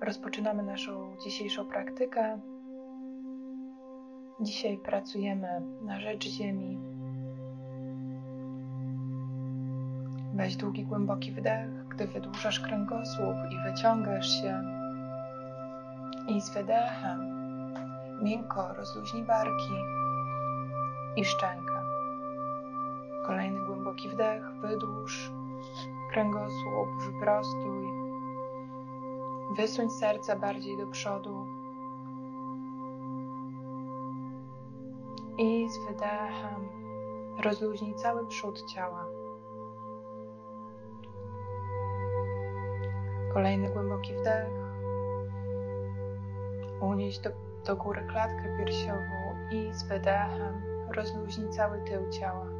Rozpoczynamy naszą dzisiejszą praktykę. Dzisiaj pracujemy na rzecz Ziemi. Weź długi, głęboki wdech, gdy wydłużasz kręgosłup i wyciągasz się. I z wydechem miękko rozluźnij barki i szczękę. Kolejny głęboki wdech, wydłuż kręgosłup, wyprostuj. Wysuń serce bardziej do przodu. I z wydechem rozluźnij cały przód ciała. Kolejny głęboki wdech. Unieś do, do góry klatkę piersiową i z wydechem rozluźnij cały tył ciała.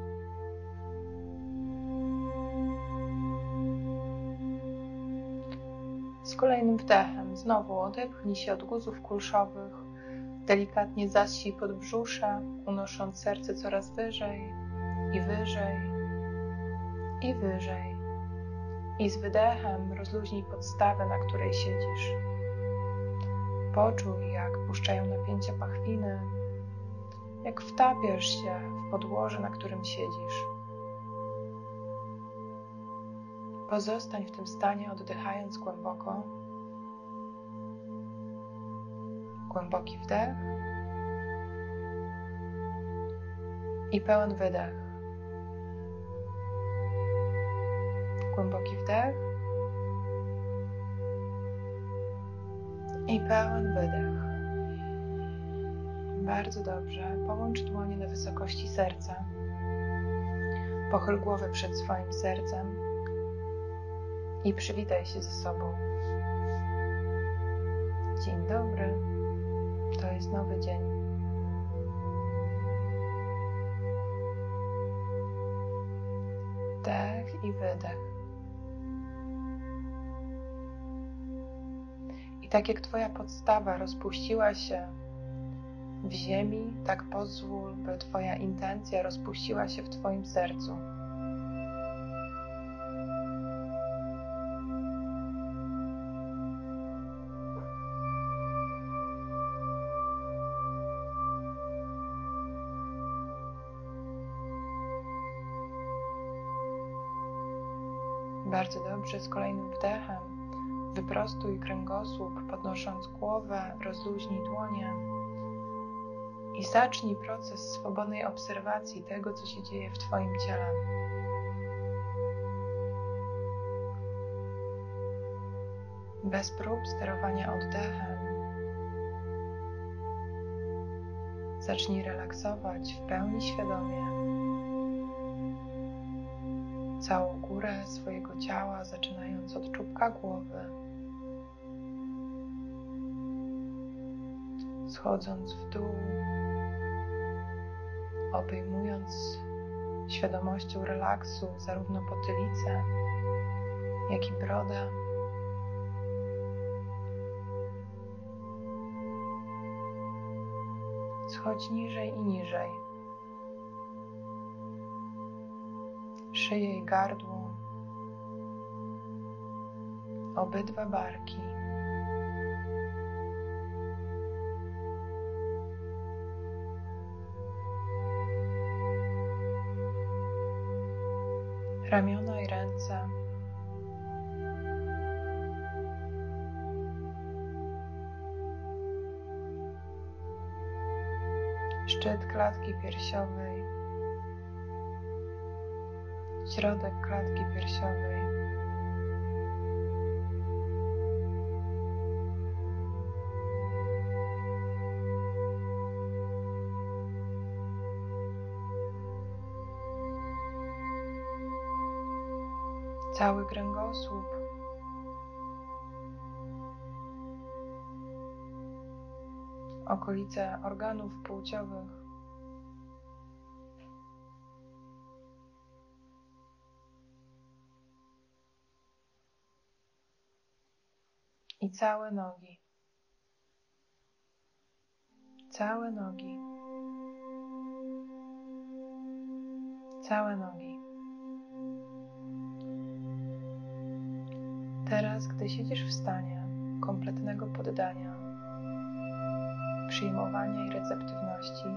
Z kolejnym wdechem znowu odepchnij się od guzów kulszowych, delikatnie zasij podbrzusze, unosząc serce coraz wyżej i wyżej i wyżej. I z wydechem rozluźnij podstawę, na której siedzisz. Poczuj, jak puszczają napięcie pachwiny, jak wtapiasz się w podłoże, na którym siedzisz. Pozostań w tym stanie, oddychając głęboko. Głęboki wdech i pełen wydech. Głęboki wdech i pełen wydech. Bardzo dobrze. Połącz dłonie na wysokości serca. Pochyl głowę przed swoim sercem i przywitaj się ze sobą. Dzień dobry, to jest nowy dzień. Dech i wydech. I tak jak Twoja podstawa rozpuściła się w ziemi, tak pozwól, by Twoja intencja rozpuściła się w Twoim sercu. Bardzo dobrze, z kolejnym wdechem. Wyprostuj kręgosłup, podnosząc głowę, rozluźnij dłonie. I zacznij proces swobodnej obserwacji tego, co się dzieje w Twoim ciele. Bez prób sterowania oddechem, zacznij relaksować w pełni świadomie całą górę swojego ciała, zaczynając od czubka głowy, schodząc w dół, obejmując świadomością relaksu zarówno potylicę, jak i brodę. Schodź niżej i niżej. Szyję i gardło, obydwa barki. Ramiona i ręce. Szczyt klatki piersiowej środek klatki piersiowej. Cały kręgosłup. Okolice organów płciowych. I całe nogi. Całe nogi. Całe nogi. Teraz, gdy siedzisz w stanie, kompletnego poddania, przyjmowania i receptywności.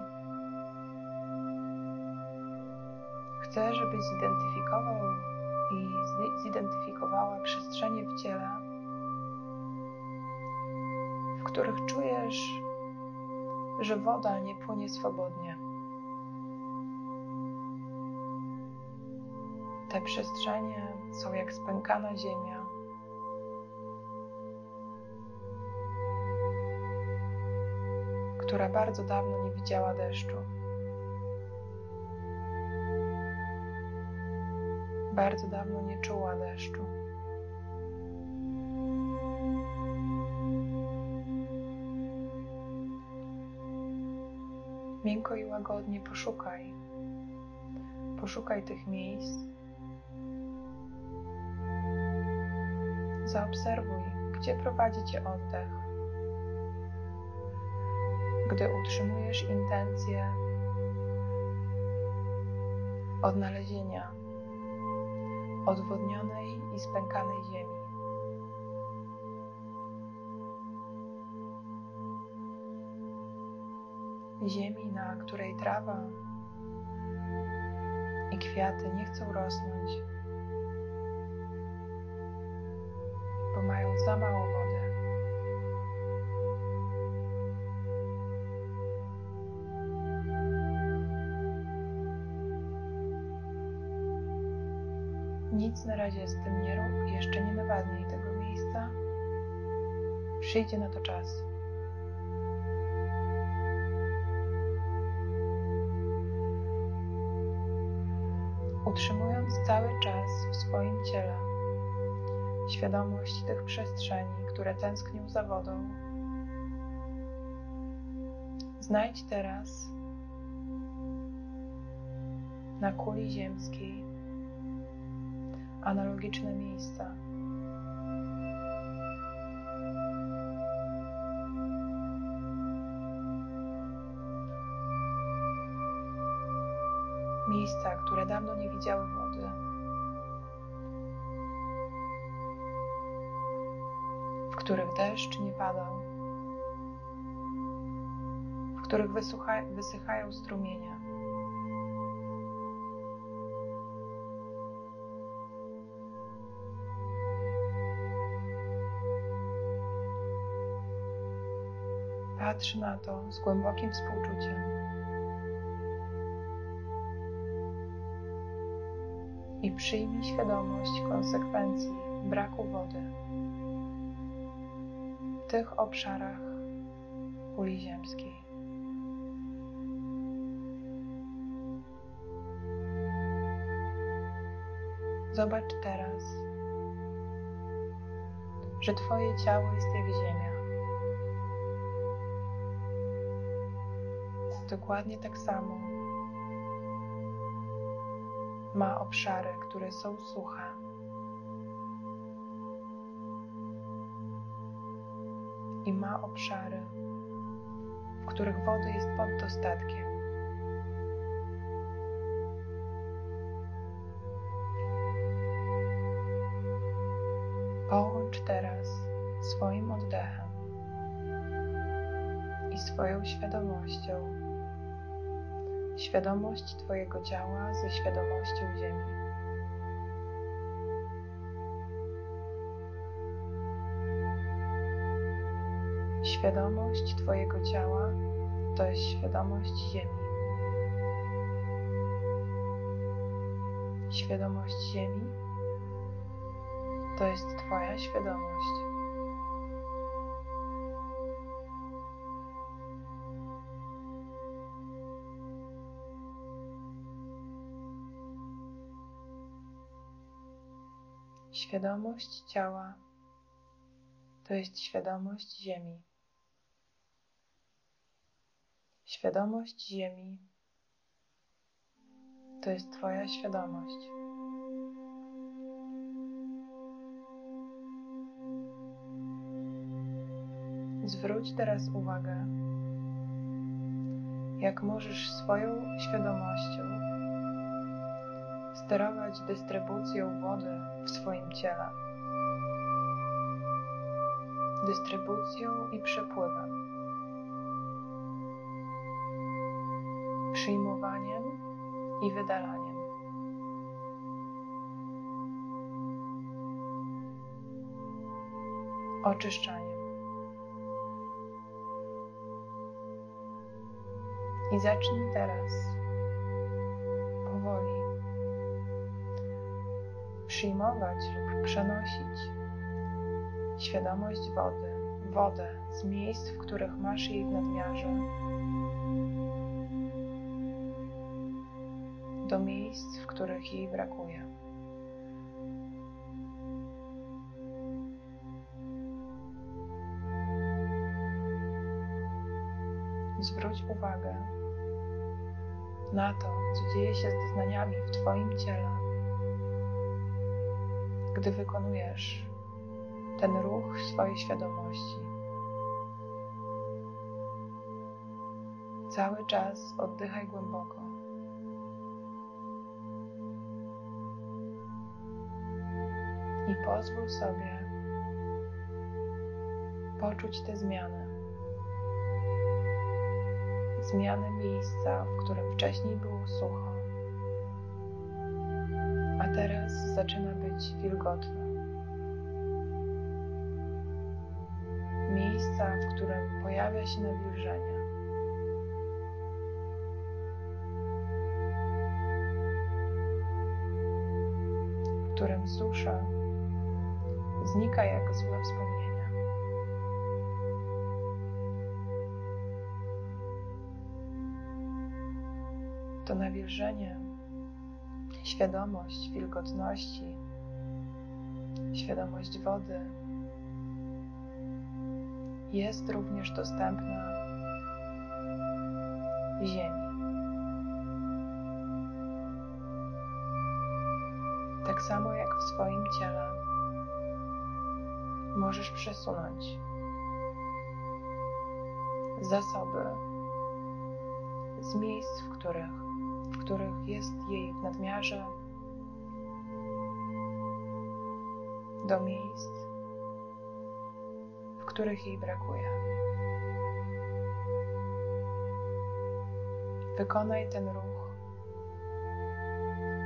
Chcę, żebyś zidentyfikował i zidentyfikowała przestrzenie w ciele, których czujesz, że woda nie płynie swobodnie. Te przestrzenie są jak spękana ziemia. która bardzo dawno nie widziała deszczu. Bardzo dawno nie czuła deszczu. Miękko i łagodnie poszukaj. Poszukaj tych miejsc. Zaobserwuj, gdzie prowadzi cię oddech. Gdy utrzymujesz intencję odnalezienia odwodnionej i spękanej ziemi. Ziemi, na której trawa i kwiaty nie chcą rosnąć, bo mają za mało wody. Nic na razie z tym nie rób, jeszcze nie nawadniaj tego miejsca. Przyjdzie na to czas. Ciele świadomość tych przestrzeni, które tęsknią za wodą, znajdź teraz na kuli ziemskiej analogiczne miejsca. Miejsca, które dawno nie widziały wody. Których deszcz nie padał, w których wysychają strumienia. Patrz na to z głębokim współczuciem. I przyjmij świadomość konsekwencji braku wody w tych obszarach kuli ziemskiej. Zobacz teraz, że Twoje ciało jest jak ziemia. dokładnie tak samo ma obszary, które są suche. I ma obszary, w których wody jest pod dostatkiem. Połącz teraz swoim oddechem i swoją świadomością świadomość Twojego ciała ze świadomością Ziemi. Świadomość Twojego ciała to jest świadomość Ziemi. Świadomość Ziemi to jest Twoja świadomość. Świadomość ciała to jest świadomość Ziemi. Świadomość Ziemi to jest Twoja świadomość. Zwróć teraz uwagę, jak możesz swoją świadomością sterować dystrybucją wody w swoim ciele. dystrybucją i przepływem, przyjmowaniem i wydalaniem. Oczyszczaniem. I zacznij teraz powoli przyjmować lub przenosić świadomość wody, wodę z miejsc, w których masz jej w nadmiarze, miejsc, w których jej brakuje. Zwróć uwagę na to, co dzieje się z doznaniami w Twoim ciele, gdy wykonujesz ten ruch swojej świadomości. Cały czas oddychaj głęboko. I pozwól sobie poczuć te zmiany. Zmiany miejsca, w którym wcześniej było sucho, a teraz zaczyna być wilgotne. miejsca, w którym pojawia się nawilżenie. Znika jak złe wspomnienia. To nawilżenie, świadomość wilgotności, świadomość wody, jest również dostępna Ziemi. Tak samo jak w swoim ciele możesz przesunąć zasoby z miejsc, w których, w których jest jej w nadmiarze, do miejsc, których jej brakuje. Wykonaj ten ruch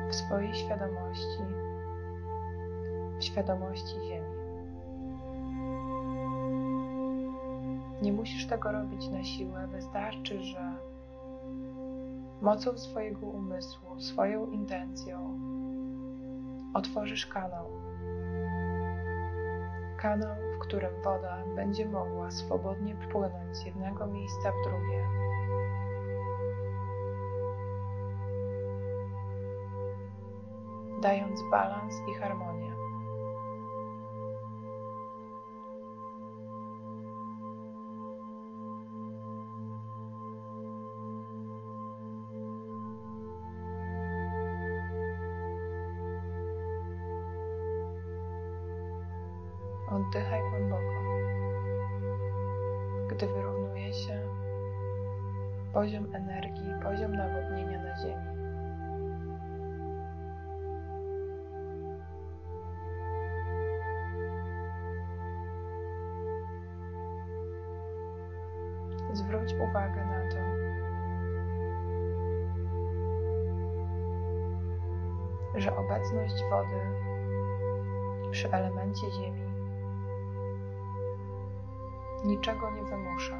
w swojej świadomości, w świadomości Ziemi. Nie musisz tego robić na siłę, wystarczy, że mocą swojego umysłu, swoją intencją otworzysz kanał kanał, w którym woda będzie mogła swobodnie płynąć z jednego miejsca w drugie. Dając balans i harmonię. Się poziom energii, poziom nawodnienia na Ziemi. Zwróć uwagę na to, że obecność wody przy elemencie Ziemi niczego nie wymusza.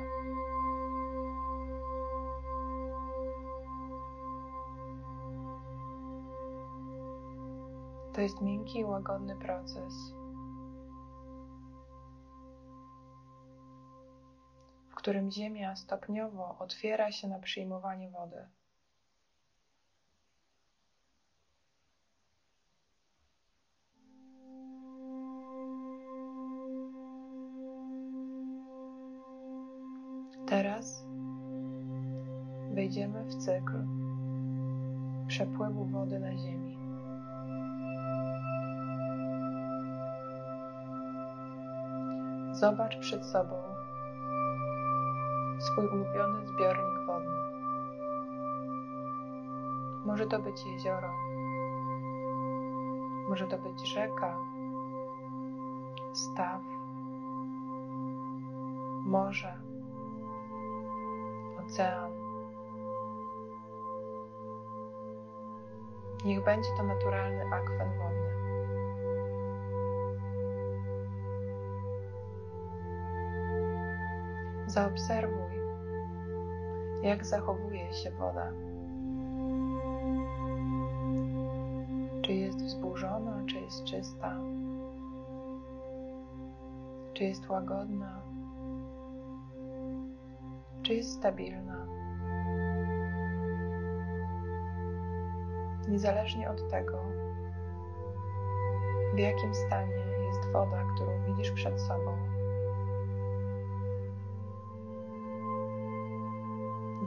To jest miękki i łagodny proces, w którym Ziemia stopniowo otwiera się na przyjmowanie wody. Teraz wejdziemy w cykl przepływu wody na Ziemi. Zobacz przed sobą swój ulubiony zbiornik wodny. Może to być jezioro, może to być rzeka, staw, morze, ocean. Niech będzie to naturalny akwen wodny. Zaobserwuj, jak zachowuje się woda. Czy jest wzburzona, czy jest czysta, czy jest łagodna, czy jest stabilna. Niezależnie od tego, w jakim stanie jest woda, którą widzisz przed sobą,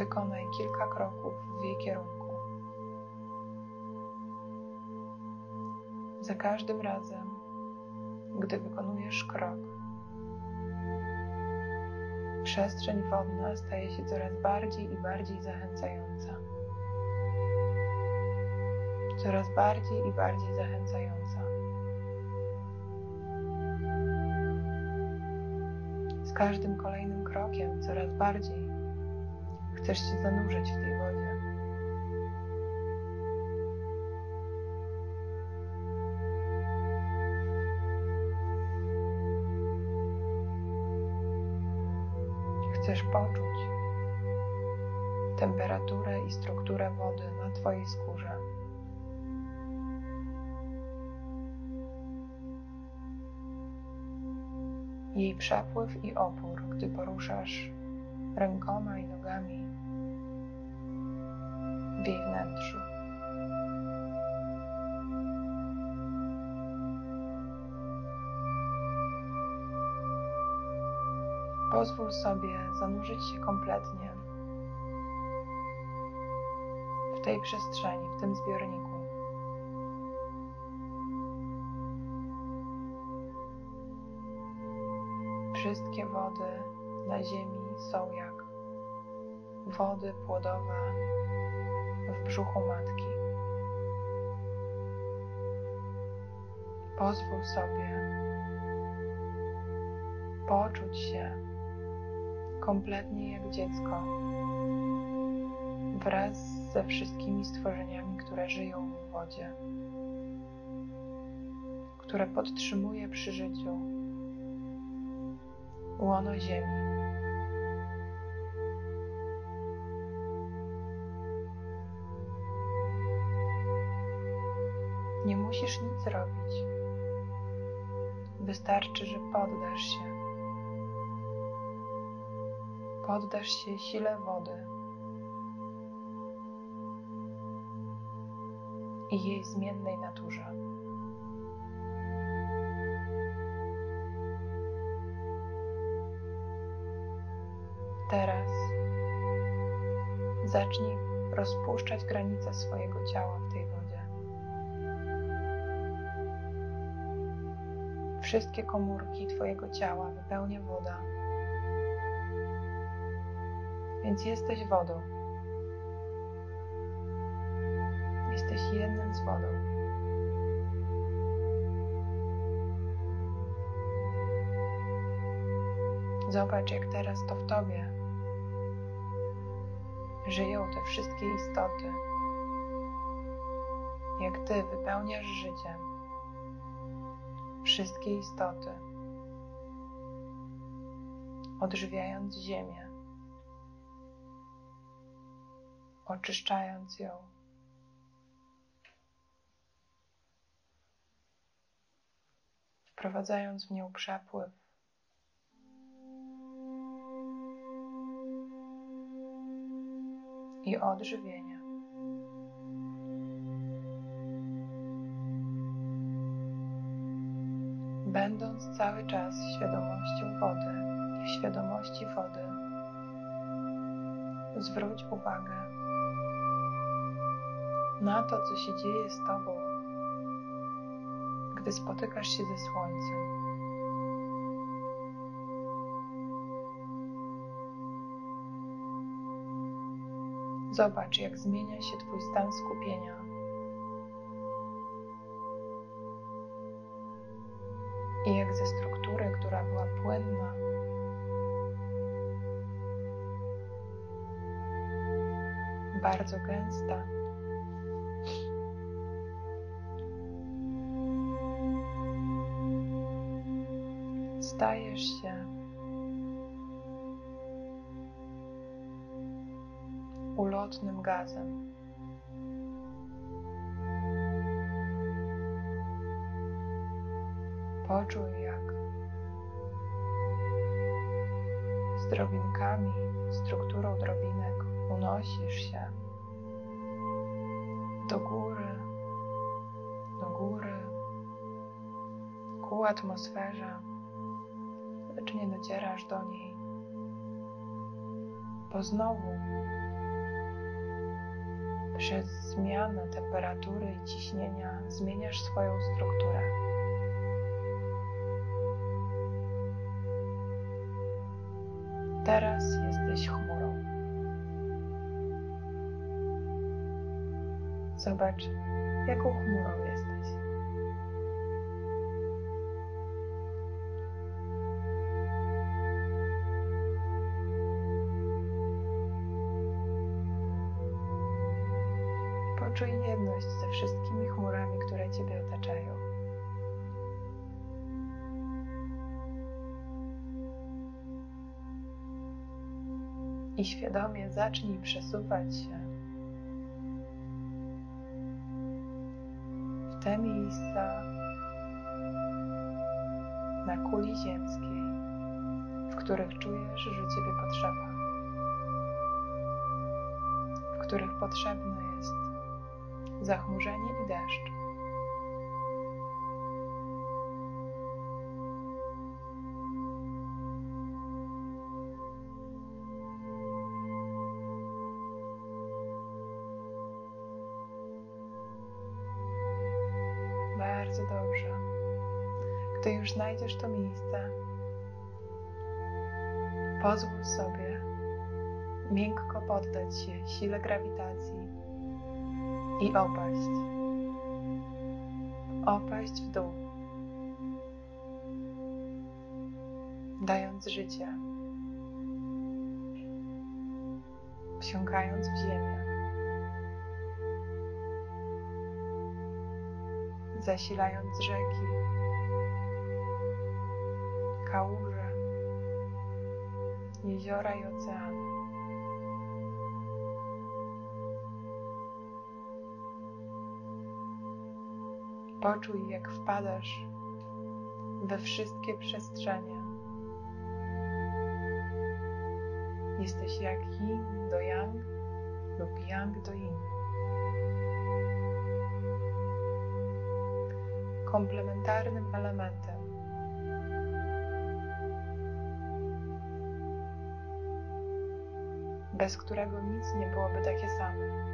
wykonaj kilka kroków w jej kierunku. Za każdym razem, gdy wykonujesz krok, przestrzeń wodna staje się coraz bardziej i bardziej zachęcająca. Coraz bardziej i bardziej zachęcająca. Z każdym kolejnym krokiem coraz bardziej chcesz się zanurzyć w tej wodzie. Chcesz poczuć temperaturę i strukturę wody na Twojej skórze. Jej przepływ i opór, gdy poruszasz rękoma i nogami w jej wnętrzu. Pozwól sobie zanurzyć się kompletnie w tej przestrzeni, w tym zbiorniku. Wszystkie wody na Ziemi są jak wody płodowe w brzuchu matki. Pozwól sobie poczuć się kompletnie jak dziecko wraz ze wszystkimi stworzeniami, które żyją w wodzie, które podtrzymuje przy życiu łono ziemi. Wystarczy, że poddasz się. Poddasz się sile wody i jej zmiennej naturze. Teraz zacznij rozpuszczać granice swojego ciała w tej wodzie. Wszystkie komórki Twojego ciała wypełnia woda, więc jesteś wodą. Jesteś jednym z wodą. Zobacz, jak teraz to w Tobie żyją te wszystkie istoty. Jak Ty wypełniasz życiem wszystkie istoty, odżywiając Ziemię, oczyszczając ją. Wprowadzając w nią przepływ. I odżywienie. Będąc cały czas świadomością wody i świadomości wody, zwróć uwagę na to, co się dzieje z Tobą, gdy spotykasz się ze Słońcem. Zobacz, jak zmienia się Twój stan skupienia i jak ze struktury, która była płynna, bardzo gęsta. Stajesz się ulotnym gazem. Poczuj, jak z drobinkami, strukturą drobinek unosisz się do góry, do góry, ku atmosferze, lecz nie docierasz do niej, bo znowu przez zmianę temperatury i ciśnienia zmieniasz swoją strukturę. Teraz jesteś chmurą. Zobacz, jaką chmurą jesteś. Świadomie zacznij przesuwać się w te miejsca na kuli ziemskiej, w których czujesz, że Ciebie potrzeba, w których potrzebne jest zachmurzenie i deszcz. Znajdziesz to miejsce, pozwól sobie miękko poddać się sile grawitacji i opaść. Opaść w dół, dając życie, wsiąkając w ziemię, zasilając rzeki, kałuże, jeziora i oceany. Poczuj, jak wpadasz we wszystkie przestrzenie. Jesteś jak yin do yang lub yang do yin. Komplementarnym elementem. Bez którego nic nie byłoby takie same.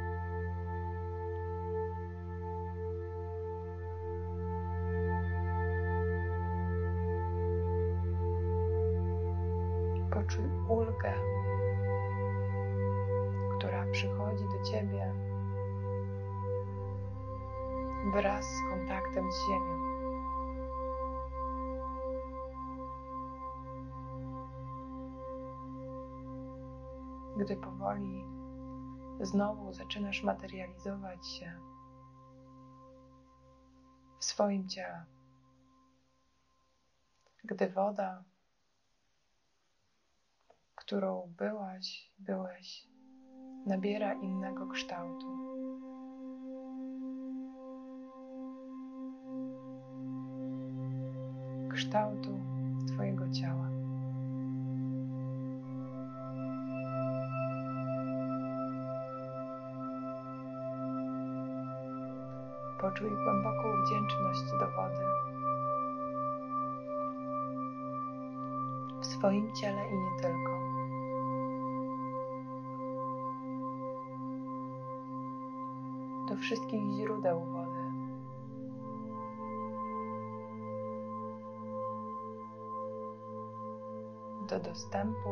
Poczuj ulgę, która przychodzi do Ciebie wraz z kontaktem z Ziemią. Gdy powoli znowu zaczynasz materializować się w swoim ciele, gdy woda którą byłaś, byłeś, nabiera innego kształtu. Kształtu Twojego ciała. Poczuj głęboką wdzięczność do wody w swoim ciele i nie tylko. do wszystkich źródeł wody. Do dostępu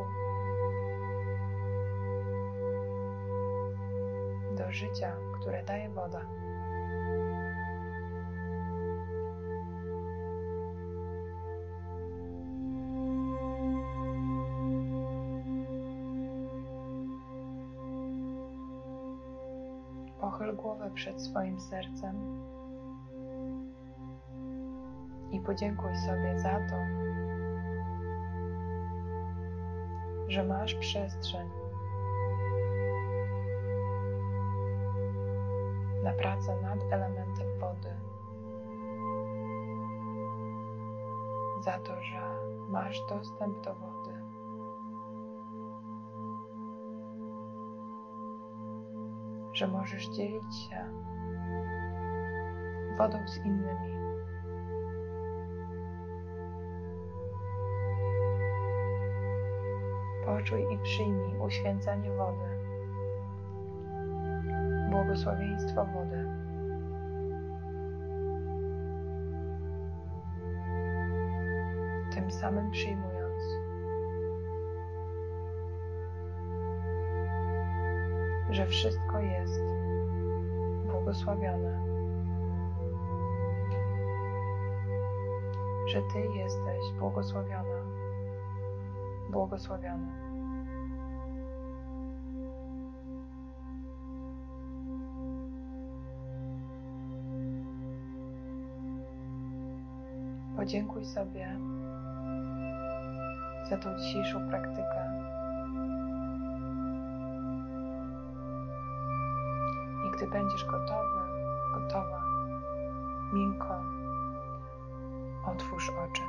do życia, które daje woda. Przed swoim sercem i podziękuj sobie za to, że masz przestrzeń na pracę nad elementem wody, za to, że masz dostęp do wody. Że możesz dzielić się wodą z innymi. Poczuj i przyjmij uświęcanie wody, błogosławieństwo wody. Tym samym przyjmując, że wszystko jest błogosławione, że Ty jesteś błogosławiona, błogosławiony. Podziękuj sobie za tą dzisiejszą praktykę. Będziesz gotowy, gotowa, miękko otwórz oczy.